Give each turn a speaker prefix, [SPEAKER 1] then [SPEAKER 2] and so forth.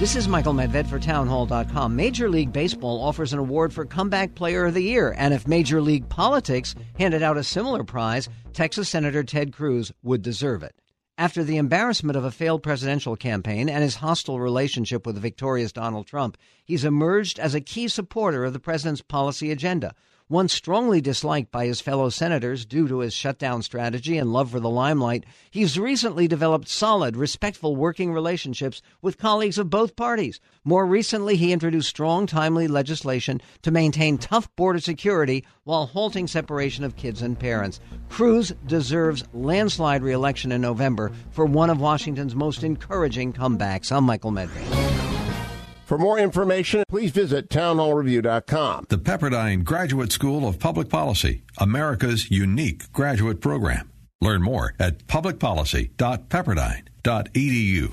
[SPEAKER 1] This is Michael Medved for Townhall.com. Major League Baseball offers an award for Comeback Player of the Year, and if Major League Politics handed out a similar prize, Texas Senator Ted Cruz would deserve it. After the embarrassment of a failed presidential campaign and his hostile relationship with the victorious Donald Trump, he's emerged as a key supporter of the president's policy agenda, once strongly disliked by his fellow senators due to his shutdown strategy and love for the limelight, he's recently developed solid, respectful working relationships with colleagues of both parties. More recently, he introduced strong, timely legislation to maintain tough border security while halting separation of kids and parents. Cruz deserves landslide reelection in November for one of Washington's most encouraging comebacks. I'm Michael Medved.
[SPEAKER 2] For more information, please visit townhallreview.com.
[SPEAKER 3] The Pepperdine Graduate School of Public Policy, America's unique graduate program. Learn more at publicpolicy.pepperdine.edu.